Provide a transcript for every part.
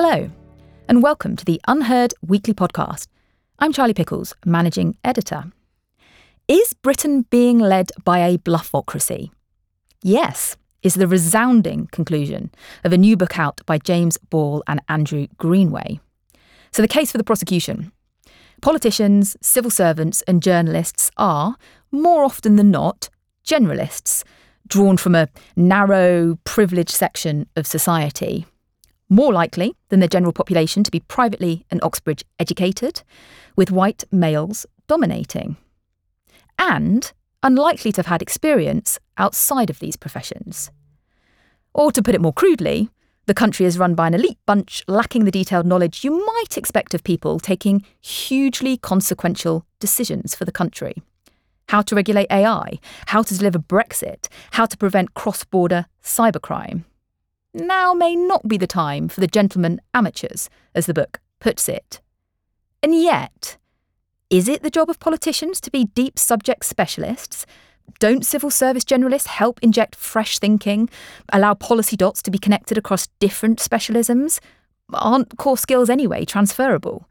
Hello, and welcome to the UnHerd Weekly Podcast. I'm Charlie Pickles, Managing Editor. Is Britain being led by a bluffocracy? Yes, is the resounding conclusion of a new book out by James Ball and Andrew Greenway. So, the case for the prosecution politicians, civil servants, and journalists are, more often than not, generalists, drawn from a narrow, privileged section of society more likely than the general population to be privately and Oxbridge educated, with white males dominating, and unlikely to have had experience outside of these professions. Or to put it more crudely, the country is run by an elite bunch lacking the detailed knowledge you might expect of people taking hugely consequential decisions for the country. How to regulate AI, how to deliver Brexit, how to prevent cross border cybercrime now may not be the time for the gentlemen amateurs, as the book puts it. And yet, is it the job of politicians to be deep subject specialists? Don't civil service generalists help inject fresh thinking, allow policy dots to be connected across different specialisms? Aren't core skills anyway transferable?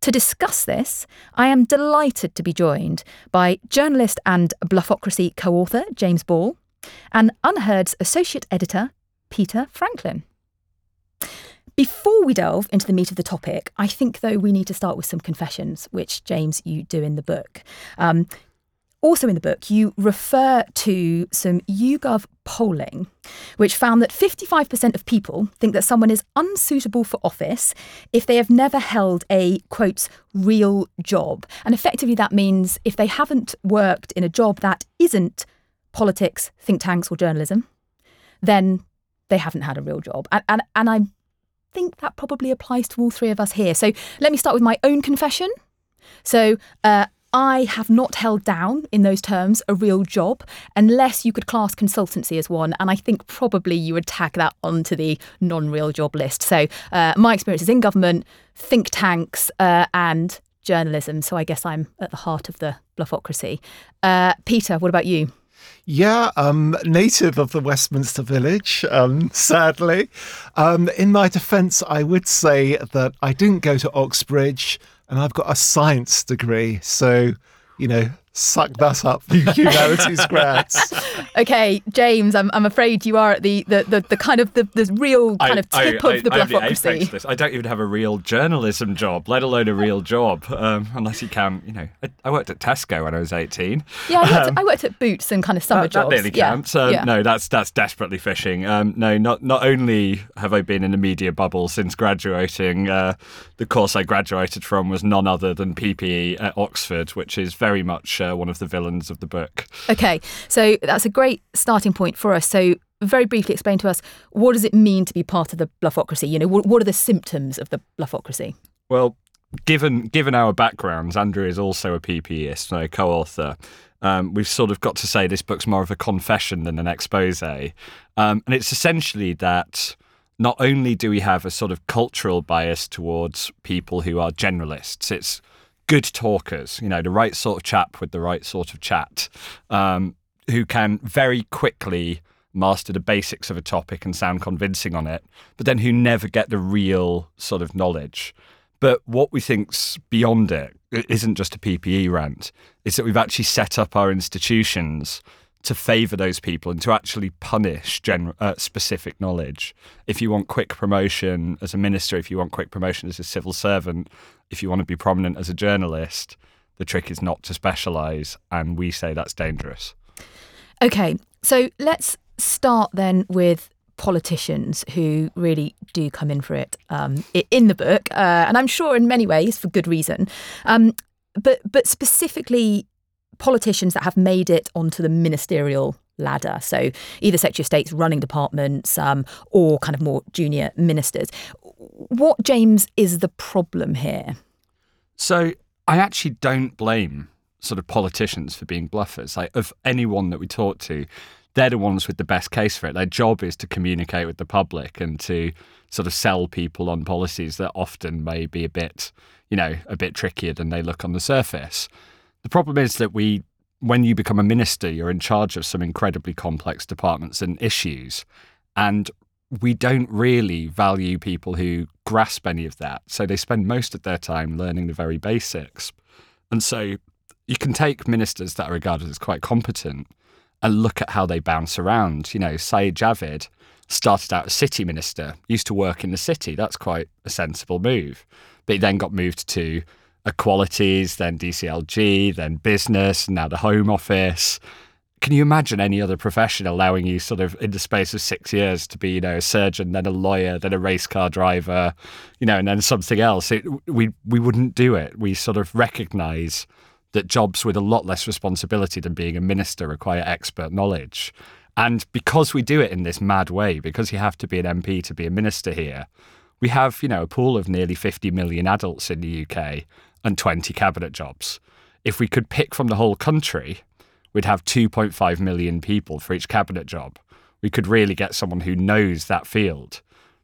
To discuss this, I am delighted to be joined by journalist and bluffocracy co author James Ball and UnHerd's associate editor Peter Franklin. Before we delve into the meat of the topic, I think, though, we need to start with some confessions, which, James, you do in the book. Um, also in the book, you refer to some YouGov polling, which found that 55% of people think that someone is unsuitable for office if they have never held a, quote, real job. And effectively, that means if they haven't worked in a job that isn't politics, think tanks, or journalism, then they haven't had a real job. And, and, and I think that probably applies to all three of us here. So let me start with my own confession. So uh, I have not held down, in those terms, a real job unless you could class consultancy as one. And I think probably you would tag that onto the non real job list. So uh, my experience is in government, think tanks, uh, and journalism. So I guess I'm at the heart of the bluffocracy. Uh, Peter, what about you? Yeah, um, native of the Westminster Village, um, sadly. Um, in my defence, I would say that I didn't go to Oxbridge and I've got a science degree. So, you know, suck that up, you humanities grads. okay, James, I'm, I'm afraid you are at the, the, the, the kind of the, the real kind I, of tip I, of the bluffocracy. I, I don't even have a real journalism job, let alone a real job, um, unless you can, you know. I, I, worked at Tesco when I was 18. Yeah, I worked, um, I worked at Boots and kind of summer that, jobs. That nearly counts. Yeah. Um, yeah. No, that's that's desperately fishing. Um, no, not not only have I been in the media bubble since graduating, uh, the course I graduated from was none other than PPE at Oxford, which is very much one of the villains of the book. Okay, so that's a great starting point for us. So, very briefly explain to us what does it mean to be part of the bluffocracy? You know, what, what are the symptoms of the bluffocracy? Well, given given our backgrounds, Andrew is also a PPEist, a co-author. Um, we've sort of got to say this book's more of a confession than an expose, um, and it's essentially that not only do we have a sort of cultural bias towards people who are generalists, it's good talkers, you know, the right sort of chap with the right sort of chat, um, who can very quickly master the basics of a topic and sound convincing on it, but then who never get the real sort of knowledge. But what we think's beyond it, it isn't just a PPE rant, is that we've actually set up our institutions to favour those people and to actually punish general, uh, specific knowledge. If you want quick promotion as a minister, if you want quick promotion as a civil servant, if you want to be prominent as a journalist, the trick is not to specialise, and we say that's dangerous. Okay, so let's start then with politicians who really do come in for it um, in the book, uh, and I'm sure in many ways for good reason. Um, but but specifically, politicians that have made it onto the ministerial ladder. So either Secretary of State's running departments um, or kind of more junior ministers. What, James, is the problem here? So I actually don't blame sort of politicians for being bluffers. Like of anyone that we talk to, they're the ones with the best case for it. Their job is to communicate with the public and to sort of sell people on policies that often may be a bit, you know, a bit trickier than they look on the surface. The problem is that we when you become a minister, you're in charge of some incredibly complex departments and issues. And we don't really value people who grasp any of that. So they spend most of their time learning the very basics. And so you can take ministers that are regarded as quite competent and look at how they bounce around. You know, Sajid Javid started out as city minister, used to work in the city. That's quite a sensible move. But he then got moved to equalities, then DCLG, then business, now the Home Office. Can you imagine any other profession allowing you sort of in the space of six years to be, you know, a surgeon, then a lawyer, then a race car driver, you know, and then something else? It, we we wouldn't do it. We sort of recognise that jobs with a lot less responsibility than being a minister require expert knowledge. And because we do it in this mad way, because you have to be an MP to be a minister here, we have, you know, a pool of nearly 50 million adults in the UK and 20 cabinet jobs. If we could pick from the whole country, we'd have 2.5 million people for each cabinet job. We could really get someone who knows that field.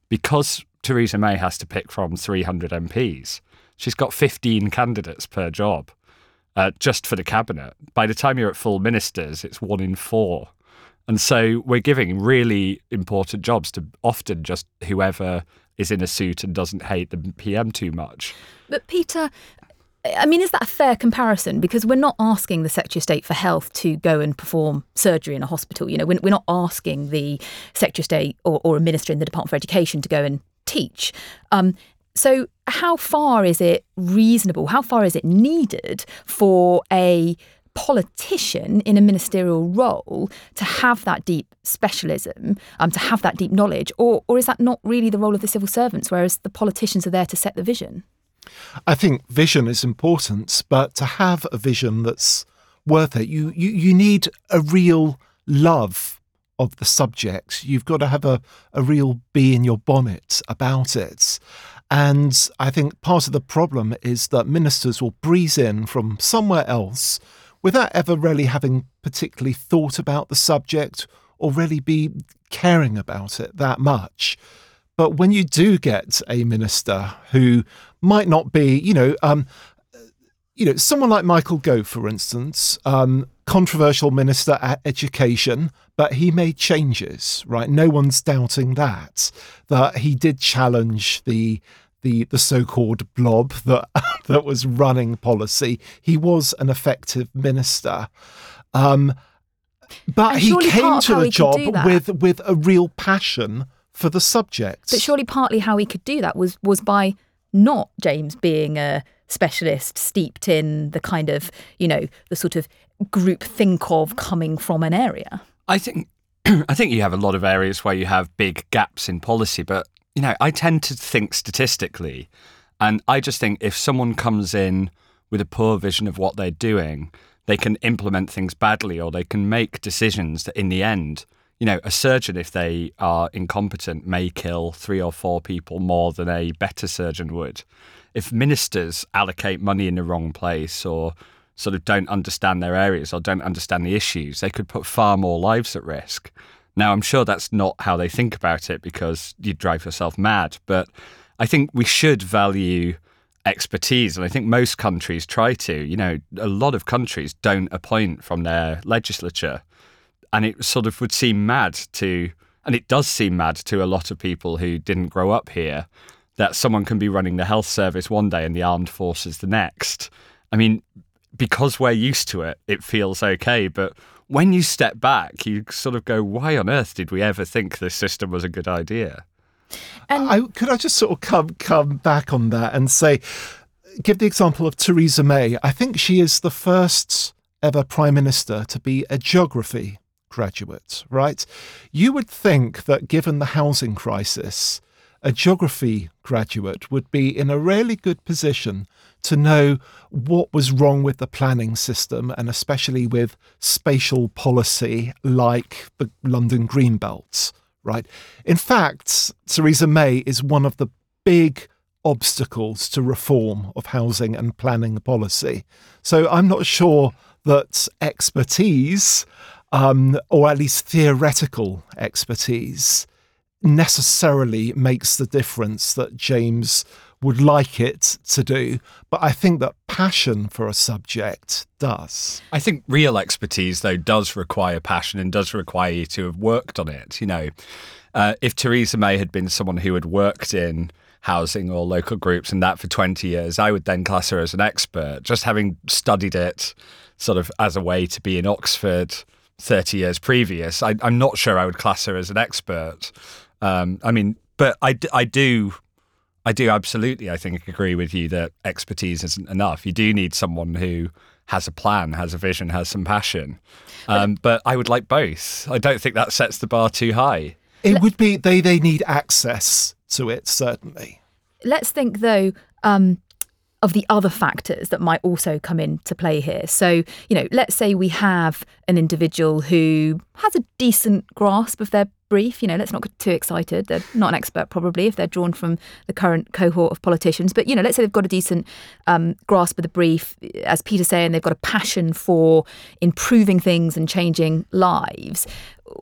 Because Theresa May has to pick from 300 MPs, she's got 15 candidates per job uh, just for the cabinet. By the time you're at full ministers, it's one in four. And so we're giving really important jobs to often just whoever is in a suit and doesn't hate the PM too much. But Peter, I mean, is that a fair comparison? Because we're not asking the Secretary of State for Health to go and perform surgery in a hospital. You know, we're, not asking the Secretary of State or, or, a minister in the Department for Education to go and teach. Um, so, how far is it reasonable? How far is it needed for a politician in a ministerial role to have that deep specialism, um, to have that deep knowledge, or or is that not really the role of the civil servants? Whereas the politicians are there to set the vision. I think vision is important, but to have a vision that's worth it, you, you, you need a real love of the subject. You've got to have a, a real bee in your bonnet about it. And I think part of the problem is that ministers will breeze in from somewhere else without ever really having particularly thought about the subject or really be caring about it that much. But when you do get a minister who might not be, you know, um, you know, someone like Michael Gove, for instance, um, controversial minister at education, but he made changes, right? No one's doubting that. That he did challenge the the the so-called blob that that was running policy. He was an effective minister. Um, but he came to the job with with a real passion for the subject. But surely partly how he could do that was was by not James being a specialist steeped in the kind of, you know, the sort of group think of coming from an area. I think I think you have a lot of areas where you have big gaps in policy, but you know, I tend to think statistically and I just think if someone comes in with a poor vision of what they're doing, they can implement things badly or they can make decisions that in the end you know, a surgeon, if they are incompetent, may kill three or four people more than a better surgeon would. If ministers allocate money in the wrong place or sort of don't understand their areas or don't understand the issues, they could put far more lives at risk. Now, I'm sure that's not how they think about it because you'd drive yourself mad, but I think we should value expertise. And I think most countries try to. You know, a lot of countries don't appoint from their legislature and it sort of would seem mad to, and it does seem mad to a lot of people who didn't grow up here, that someone can be running the health service one day and the armed forces the next. I mean, because we're used to it, it feels okay. But when you step back, you sort of go, why on earth did we ever think this system was a good idea? And I, could I just sort of come come back on that and say, give the example of Theresa May. I think she is the first ever prime minister to be a geography graduate, right? You would think that given the housing crisis, a geography graduate would be in a really good position to know what was wrong with the planning system and especially with spatial policy like the London Green Belts, right? In fact, Theresa May is one of the big obstacles to reform of housing and planning policy. So I'm not sure that expertise um, or at least theoretical expertise necessarily makes the difference that James would like it to do. But I think that passion for a subject does. I think real expertise, though, does require passion and does require you to have worked on it. You know, uh, if Theresa May had been someone who had worked in housing or local groups and that for 20 years, I would then class her as an expert, just having studied it sort of as a way to be in Oxford 30 years previous. I, am not sure I would class her as an expert. Um, I mean, but I, I do I do absolutely, I think, agree with you that expertise isn't enough. You do need someone who has a plan, has a vision, has some passion. Um, but I would like both. I don't think that sets the bar too high. It would be they they need access to it certainly. Let's think though. Um, of the other factors that might also come into play here. So, you know, let's say we have an individual who has a decent grasp of their brief. You know, let's not get too excited. They're not an expert, probably, if they're drawn from the current cohort of politicians. But, you know, let's say they've got a decent um, grasp of the brief. As Peter's saying, they've got a passion for improving things and changing lives.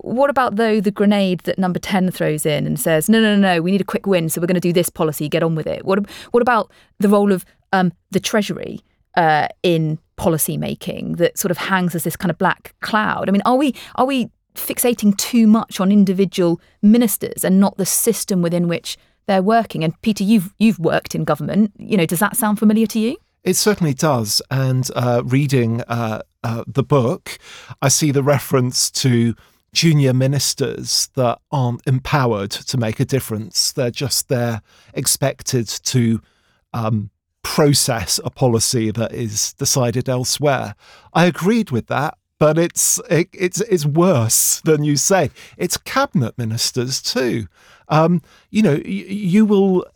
What about, though, the grenade that number 10 throws in and says, no, no, no, no, we need a quick win, so we're going to do this policy, get on with it? What, what about the role of um, the Treasury? Uh, in policy making that sort of hangs as this kind of black cloud. I mean, are we are we fixating too much on individual ministers and not the system within which they're working. And Peter, you've you've worked in government. You know, does that sound familiar to you? It certainly does. And uh, reading uh, uh, the book, I see the reference to junior ministers that aren't empowered to make a difference. They're just there expected to um, process a policy that is decided elsewhere. I agreed with that but it's it, it's it's worse than you say. It's cabinet ministers too. Um, you know, you, you will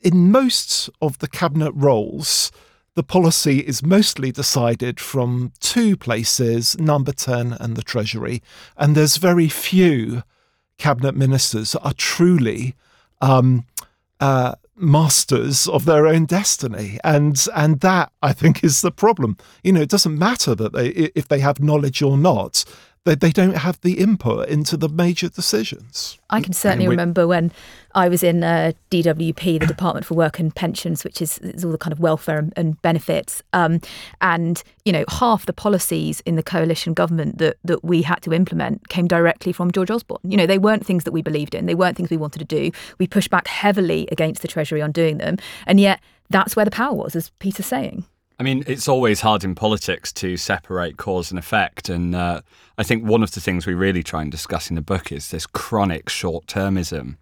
in most of the cabinet roles. The policy is mostly decided from two places, number 10 and the Treasury. And there's very few cabinet ministers that are truly um, uh, masters of their own destiny. And and that i think is the problem. You know it doesn't matter that they if they have knowledge or not they, they don't have the input into the major decisions. I can certainly remember when I was in uh, DWP, the Department for Work and Pensions, which is, is all the kind of welfare and, and benefits. Um, and, you know, half the policies in the coalition government that, that we had to implement came directly from George Osborne. You know, they weren't things that we believed in, they weren't things we wanted to do. We pushed back heavily against the Treasury on doing them. And yet, that's where the power was, as Peter's saying. I mean, it's always hard in politics to separate cause and effect. And uh, I think one of the things we really try and discuss in the book is this chronic short termism.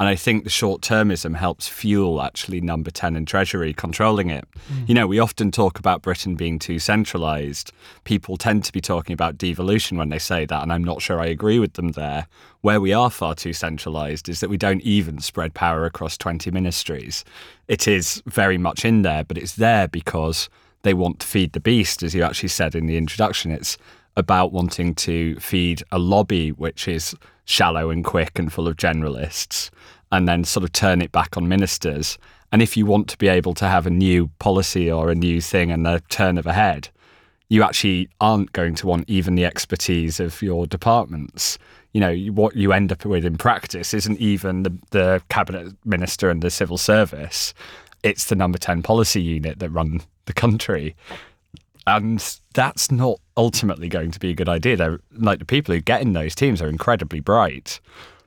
And I think the short termism helps fuel actually number 10 and Treasury controlling it. Mm. You know, we often talk about Britain being too centralised. People tend to be talking about devolution when they say that, and I'm not sure I agree with them there. Where we are far too centralised is that we don't even spread power across 20 ministries. It is very much in there, but it's there because they want to feed the beast, as you actually said in the introduction. It's about wanting to feed a lobby which is shallow and quick and full of generalists, and then sort of turn it back on ministers. And if you want to be able to have a new policy or a new thing and a turn of a head, you actually aren't going to want even the expertise of your departments. You know, what you end up with in practice isn't even the, the cabinet minister and the civil service. It's the number 10 policy unit that run the country. And that's not ultimately going to be a good idea. They're, like the people who get in those teams are incredibly bright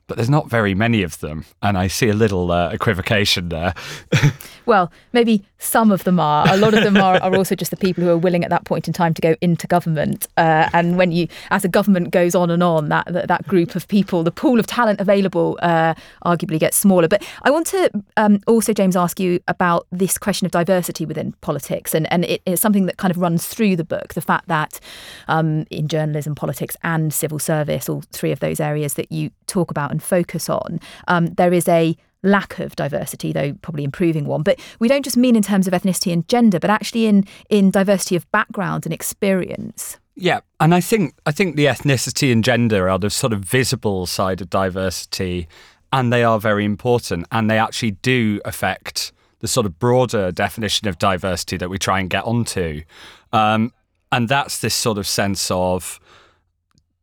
but there's not very many of them, and I see a little uh, equivocation there. well, maybe some of them are. A lot of them are, are also just the people who are willing at that point in time to go into government. Uh, and when you, as a government goes on and on, that that, that group of people, the pool of talent available, uh, arguably gets smaller. But I want to um, also, James, ask you about this question of diversity within politics, and and it, it's something that kind of runs through the book. The fact that um, in journalism, politics, and civil service, all three of those areas that you talk about and focus on, um, there is a lack of diversity, though probably improving one. But we don't just mean in terms of ethnicity and gender, but actually in in diversity of background and experience. Yeah, and I think I think the ethnicity and gender are the sort of visible side of diversity, and they are very important, and they actually do affect the sort of broader definition of diversity that we try and get onto, um, and that's this sort of sense of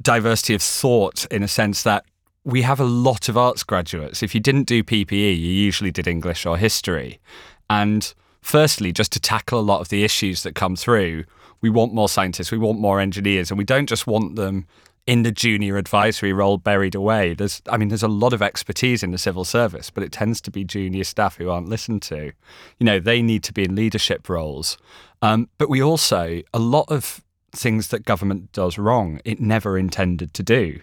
diversity of thought in a sense that we have a lot of arts graduates. If you didn't do PPE, you usually did English or history. And firstly, just to tackle a lot of the issues that come through, we want more scientists, we want more engineers, and we don't just want them in the junior advisory role buried away. There's, I mean, there's a lot of expertise in the civil service, but it tends to be junior staff who aren't listened to. You know, they need to be in leadership roles. Um, but we also, a lot of things that government does wrong, it never intended to do.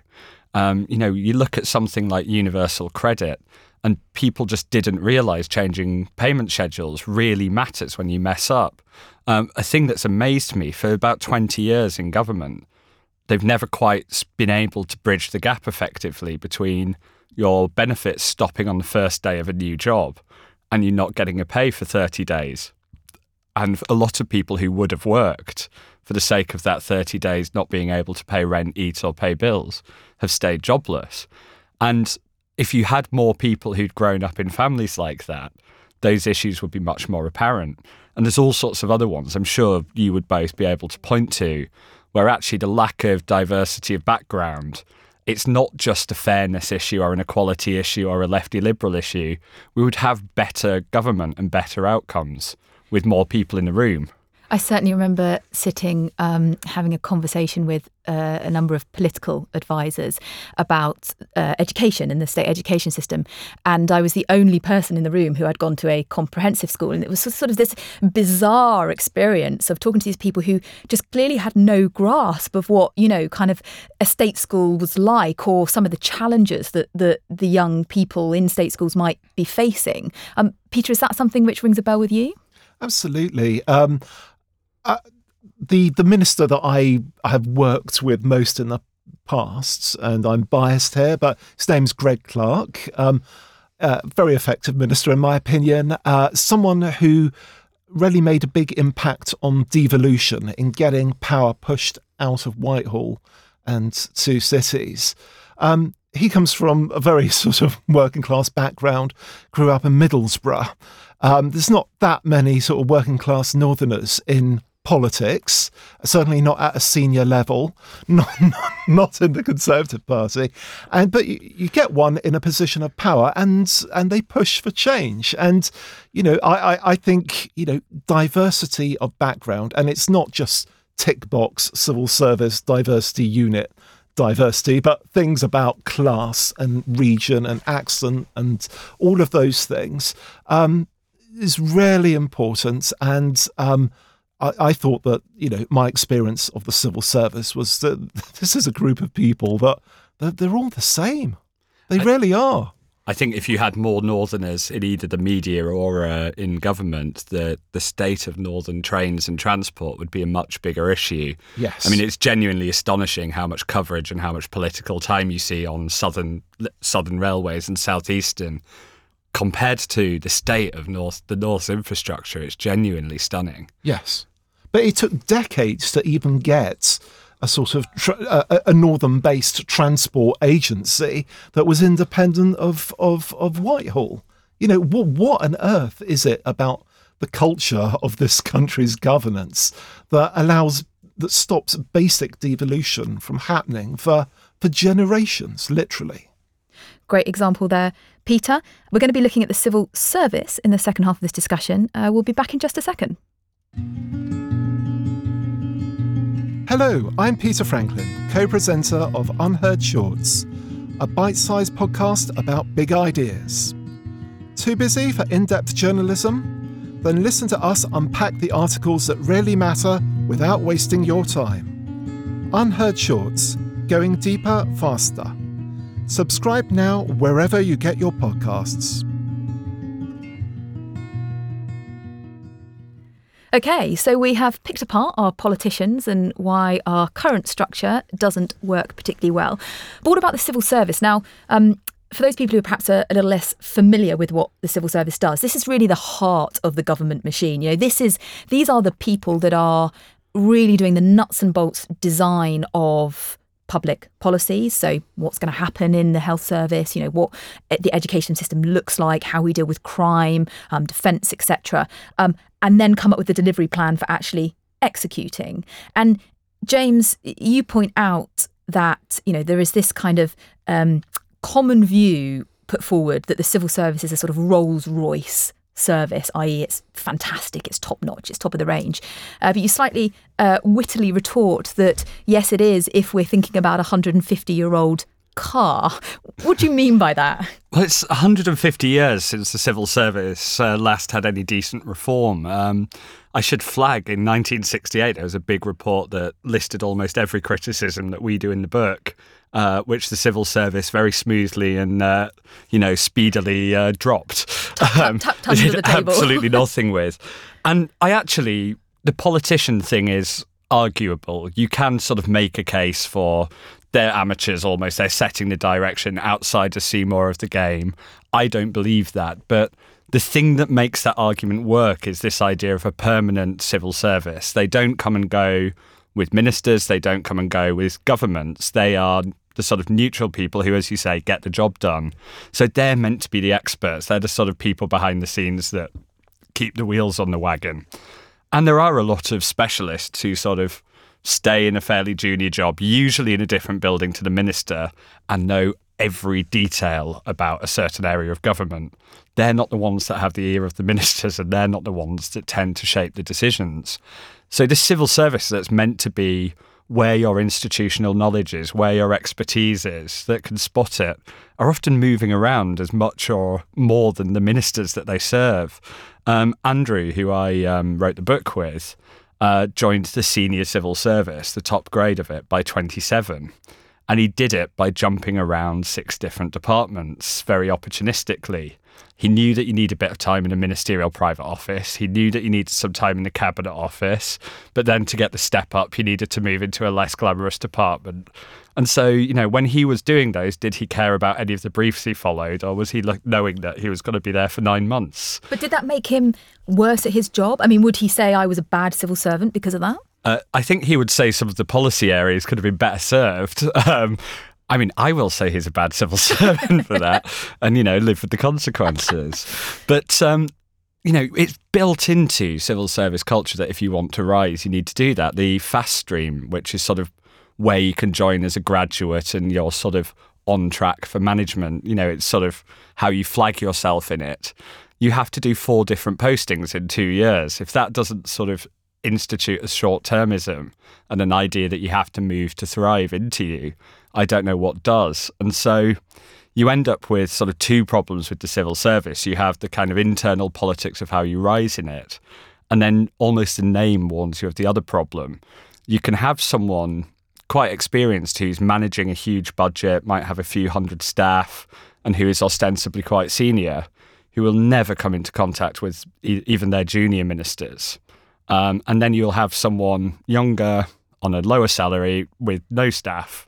Um, you know, you look at something like universal credit, and people just didn't realize changing payment schedules really matters when you mess up. Um, a thing that's amazed me for about 20 years in government they've never quite been able to bridge the gap effectively between your benefits stopping on the first day of a new job and you not getting a pay for 30 days. And a lot of people who would have worked for the sake of that 30 days not being able to pay rent, eat, or pay bills have stayed jobless. And if you had more people who'd grown up in families like that, those issues would be much more apparent. And there's all sorts of other ones I'm sure you would both be able to point to where actually the lack of diversity of background it's not just a fairness issue or an equality issue or a lefty liberal issue. We would have better government and better outcomes with more people in the room. I certainly remember sitting um, having a conversation with uh, a number of political advisors about uh, education and the state education system. And I was the only person in the room who had gone to a comprehensive school. And it was sort of this bizarre experience of talking to these people who just clearly had no grasp of what, you know, kind of a state school was like or some of the challenges that the, the young people in state schools might be facing. Um, Peter, is that something which rings a bell with you? Absolutely. Um, uh, the the minister that I have worked with most in the past, and I'm biased here, but his name's Greg Clark. Um, uh, very effective minister, in my opinion. Uh, someone who really made a big impact on devolution in getting power pushed out of Whitehall and to cities. Um, he comes from a very sort of working class background, grew up in Middlesbrough. Um, there's not that many sort of working class northerners in politics, certainly not at a senior level, not, not in the Conservative Party. And but you, you, get one in a position of power, and and they push for change. And you know, I, I, I think you know diversity of background, and it's not just tick box civil service diversity unit diversity, but things about class and region and accent and all of those things um, is really important. And um, I, I, thought that you know my experience of the civil service was that this is a group of people that they're, they're all the same. They I, really are. I think if you had more Northerners in either the media or uh, in government, the the state of Northern trains and transport would be a much bigger issue. Yes, I mean it's genuinely astonishing how much coverage and how much political time you see on southern southern railways and southeastern compared to the state of North the North's infrastructure. It's genuinely stunning. Yes. But it took decades to even get a sort of tra- a, a northern-based transport agency that was independent of of, of Whitehall. You know, what, what on earth is it about the culture of this country's governance that allows that stops basic devolution from happening for for generations, literally? Great example there, Peter. We're going to be looking at the civil service in the second half of this discussion. Uh, we'll be back in just a second. Hello, I'm Peter Franklin, co presenter of UnHerd Shorts, a bite sized podcast about big ideas. Too busy for in depth journalism? Then listen to us unpack the articles that really matter without wasting your time. UnHerd Shorts, going deeper, faster. Subscribe now wherever you get your podcasts. Okay, so we have picked apart our politicians and why our current structure doesn't work particularly well. But what about the civil service? Now, um, for those people who perhaps are a, little less familiar with what the civil service does, this is really the heart of the government machine. You know, this is these are the people that are really doing the nuts and bolts design of public policies. So, what's going to happen in the health service? You know, what the education system looks like, how we deal with crime, um, defence, etc. Um, and then come up with a delivery plan for actually executing. And James, you point out that you know there is this kind of um, common view put forward that the civil service is a sort of Rolls Royce service, i.e., it's fantastic, it's top notch, it's top of the range. Uh, but you slightly uh, wittily retort that yes, it is if we're thinking about a 150 year old car. What do you mean by that? Well, it's 150 years since the civil service uh, last had any decent reform. Um, I should flag in 1968, there was a big report that listed almost every criticism that we do in the book. Uh, which the civil service very smoothly and uh, you know speedily uh, dropped. Tucked under the table. absolutely nothing with. And I actually, the politician thing is arguable. You can sort of make a case for they're amateurs almost. They're setting the direction outside to see more of the game. I don't believe that, but the thing that makes that argument work is this idea of a permanent civil service. They don't come and go with ministers, they don't come and go with governments. They are the sort of neutral people who, as you say, get the job done. So they're meant to be the experts. They're the sort of people behind the scenes that keep the wheels on the wagon. And there are a lot of specialists who sort of stay in a fairly junior job, usually in a different building to the minister, and know every detail about a certain area of government. They're not the ones that have the ear of the ministers, and they're not the ones that tend to shape the decisions. So, the civil service that's meant to be where your institutional knowledge is, where your expertise is, that can spot it, are often moving around as much or more than the ministers that they serve. Um, Andrew, who I um, wrote the book with, uh, joined the senior civil service, the top grade of it, by 27. And he did it by jumping around six different departments very opportunistically. He knew that you need a bit of time in a ministerial private office. He knew that you needed some time in the cabinet office. But then to get the step up, you needed to move into a less glamorous department. And so, you know, when he was doing those, did he care about any of the briefs he followed, or was he like knowing that he was going to be there for nine months? But did that make him worse at his job? I mean, would he say I was a bad civil servant because of that? Uh, I think he would say some of the policy areas could have been better served. Um, I mean, I will say he's a bad civil servant for that, and you know, live with the consequences. But um, you know, it's built into civil service culture that if you want to rise, you need to do that. The fast stream, which is sort of where you can join as a graduate and you're sort of on track for management. You know, it's sort of how you flag yourself in it. You have to do four different postings in two years. If that doesn't sort of institute a short termism and an idea that you have to move to thrive into you, I don't know what does. And so you end up with sort of two problems with the civil service. You have the kind of internal politics of how you rise in it. And then almost the name warns you of the other problem. You can have someone quite experienced who's managing a huge budget, might have a few hundred staff, and who is ostensibly quite senior, who will never come into contact with e- even their junior ministers. Um, and then you'll have someone younger on a lower salary with no staff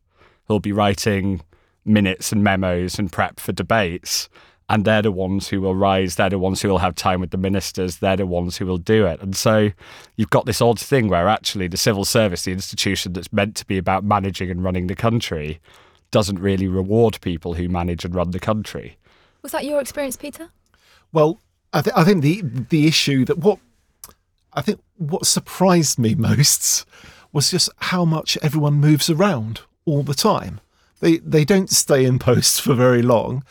who'll be writing minutes and memos and prep for debates and they're the ones who will rise. They're the ones who will have time with the ministers. They're the ones who will do it. And so you've got this odd thing where actually the civil service, the institution that's meant to be about managing and running the country, doesn't really reward people who manage and run the country. Was that your experience, Peter? Well, I, th- I think the the issue that what I think what surprised me most was just how much everyone moves around all the time. They they don't stay in post for very long.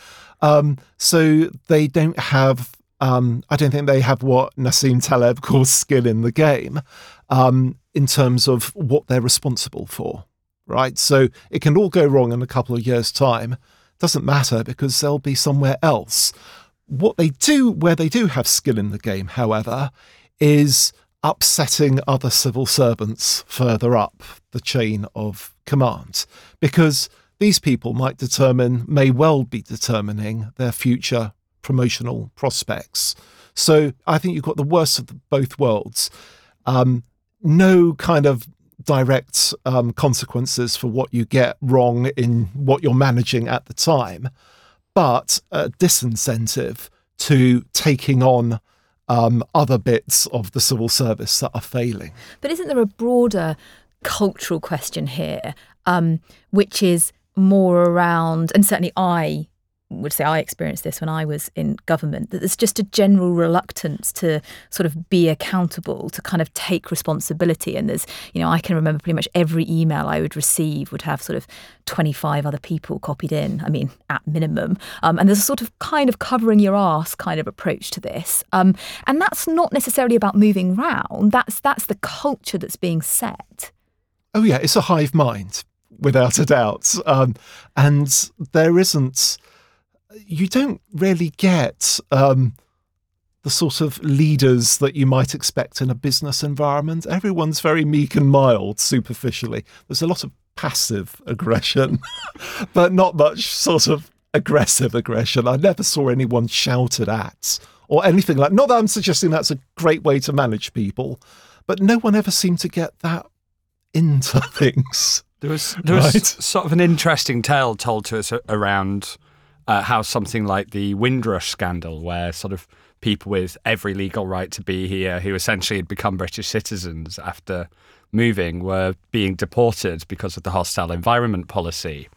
Um, so they don't have, um, I don't think they have what Nassim Taleb calls skin in the game um, in terms of what they're responsible for, right? So it can all go wrong in a couple of years' time. Doesn't matter because they'll be somewhere else. What they do, where they do have skin in the game, however, is upsetting other civil servants further up the chain of command because these people might determine, may well be determining their future promotional prospects. So I think you've got the worst of the, both worlds. Um, no kind of direct um, consequences for what you get wrong in what you're managing at the time, but a disincentive to taking on um, other bits of the civil service that are failing. But isn't there a broader cultural question here, um, which is more around, and certainly I would say I experienced this when I was in government that there's just a general reluctance to sort of be accountable, to kind of take responsibility. And there's, you know, I can remember pretty much every email I would receive would have sort of 25 other people copied in, I mean, at minimum. Um, and there's a sort of kind of covering your ass kind of approach to this. Um, and that's not necessarily about moving round, that's, that's the culture that's being set. Oh, yeah, it's a hive mind, without a doubt. Um, and there isn't you don't really get um, the sort of leaders that you might expect in a business environment. Everyone's very meek and mild, superficially. There's a lot of passive aggression, but not much sort of aggressive aggression. I never saw anyone shouted at or anything like. Not that I'm suggesting that's a great way to manage people, but no one ever seemed to get that into things. There was there was sort of an interesting tale told to us around uh, how something like the Windrush scandal, where sort of people with every legal right to be here, who essentially had become British citizens after moving, were being deported because of the hostile environment policy.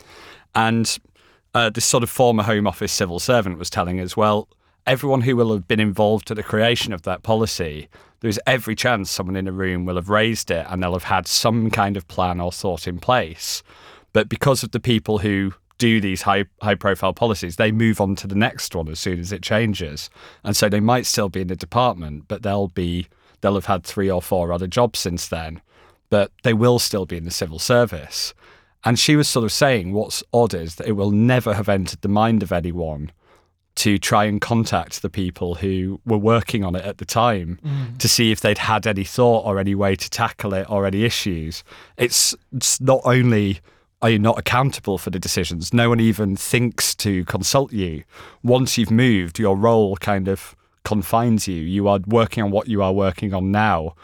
And uh, this sort of former Home Office civil servant was telling us, well, everyone who will have been involved in the creation of that policy, there's every chance someone in a room will have raised it and they'll have had some kind of plan or thought in place. But because of the people who do these high high profile policies, they move on to the next one as soon as it changes. And so they might still be in the department, but they'll be they'll have had three or four other jobs since then. But they will still be in the civil service. And she was sort of saying what's odd is that it will never have entered the mind of anyone to try and contact the people who were working on it at the time mm. to see if they'd had any thought or any way to tackle it or any issues. It's, it's not only are you not accountable for the decisions? No one even thinks to consult you. Once you've moved, your role kind of confines you. You are working on what you are working on now.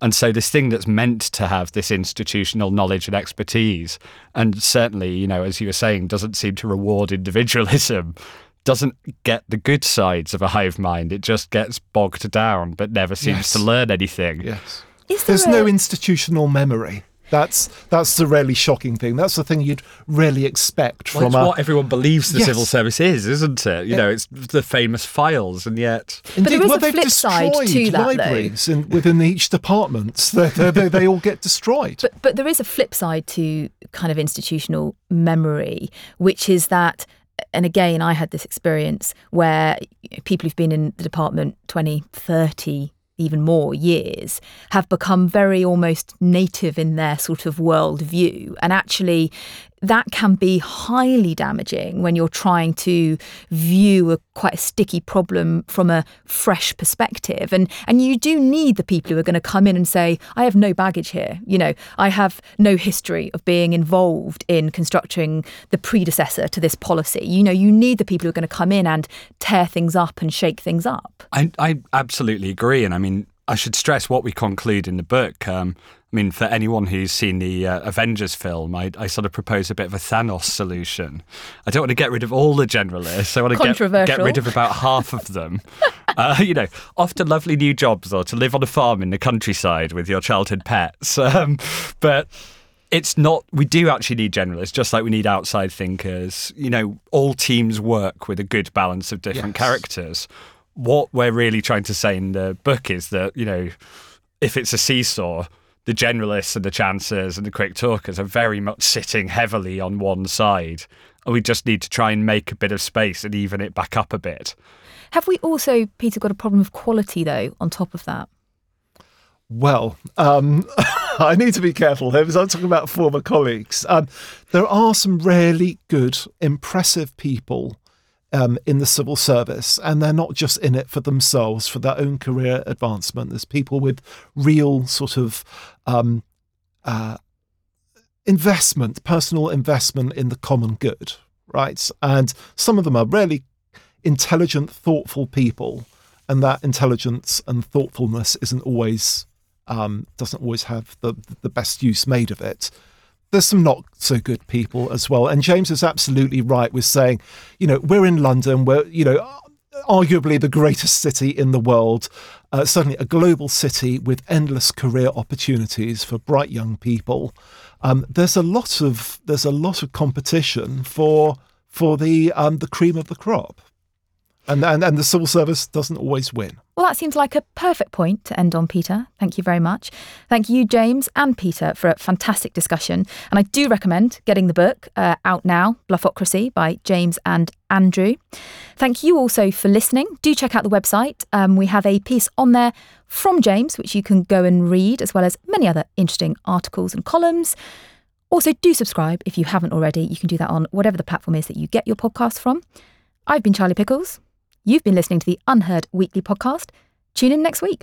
And so this thing that's meant to have this institutional knowledge and expertise, and certainly, you know, as you were saying, doesn't seem to reward individualism, doesn't get the good sides of a hive mind. It just gets bogged down, but never seems yes. to learn anything. Yes. There's a... no institutional memory. That's that's the really shocking thing. That's the thing you'd really expect well, from a, what everyone believes the yes. civil service is, isn't it? You yeah. know, it's the famous files, and yet Indeed, but there is well, a flip side to that, libraries in, within each department. They, they, they all get destroyed. But but there is a flip side to kind of institutional memory, which is that and again, I had this experience where people who've been in the department 20, 30 even more years have become very almost native in their sort of worldview. And actually, that can be highly damaging when you're trying to view a quite a sticky problem from a fresh perspective. And and you do need the people who are going to come in and say I have no baggage here. You know I have no history of being involved in constructing the predecessor to this policy. You know you need the people who are going to come in and tear things up and shake things up. I I absolutely agree. And I mean I should stress what we conclude in the book um, I mean, for anyone who's seen the uh, Avengers film, I, I, sort of propose a bit of a Thanos solution. I don't want to get rid of all the generalists. I want to get, get rid of about half of them. uh, you know, off to lovely new jobs or to live on a farm in the countryside with your childhood pets. Um, but it's not we do actually need generalists just like we need outside thinkers you know all teams work with a good balance of different yes. characters what we're really trying to say in the book is that you know if it's a seesaw the generalists and the chancers and the quick talkers are very much sitting heavily on one side. And we just need to try and make a bit of space and even it back up a bit. Have we also, Peter, got a problem of quality though, on top of that? Well, um, I need to be careful here because I'm talking about former colleagues. Um, there are some really good, impressive people um, in the civil service, and they're not just in it for themselves, for their own career advancement. There's people with real sort of um, uh, investment, personal investment in the common good, right? And some of them are really intelligent, thoughtful people, and that intelligence and thoughtfulness isn't always um, doesn't always have the the best use made of it there's some not so good people as well. And James is absolutely right with saying, you know, we're in London, we're, you know, arguably the greatest city in the world, uh, certainly a global city with endless career opportunities for bright young people. Um, there's a lot of there's a lot of competition for for the um, the cream of the crop. And, and and the civil service doesn't always win. Well, that seems like a perfect point to end on, Peter. Thank you very much. Thank you, James and Peter, for a fantastic discussion. And I do recommend getting the book uh, out now, Bluffocracy by James and Andrew. Thank you also for listening. Do check out the website. Um, we have a piece on there from James, which you can go and read, as well as many other interesting articles and columns. Also, do subscribe if you haven't already. You can do that on whatever the platform is that you get your podcast from. I've been Charlie Pickles. You've been listening to the UnHerd Weekly podcast. Tune in next week.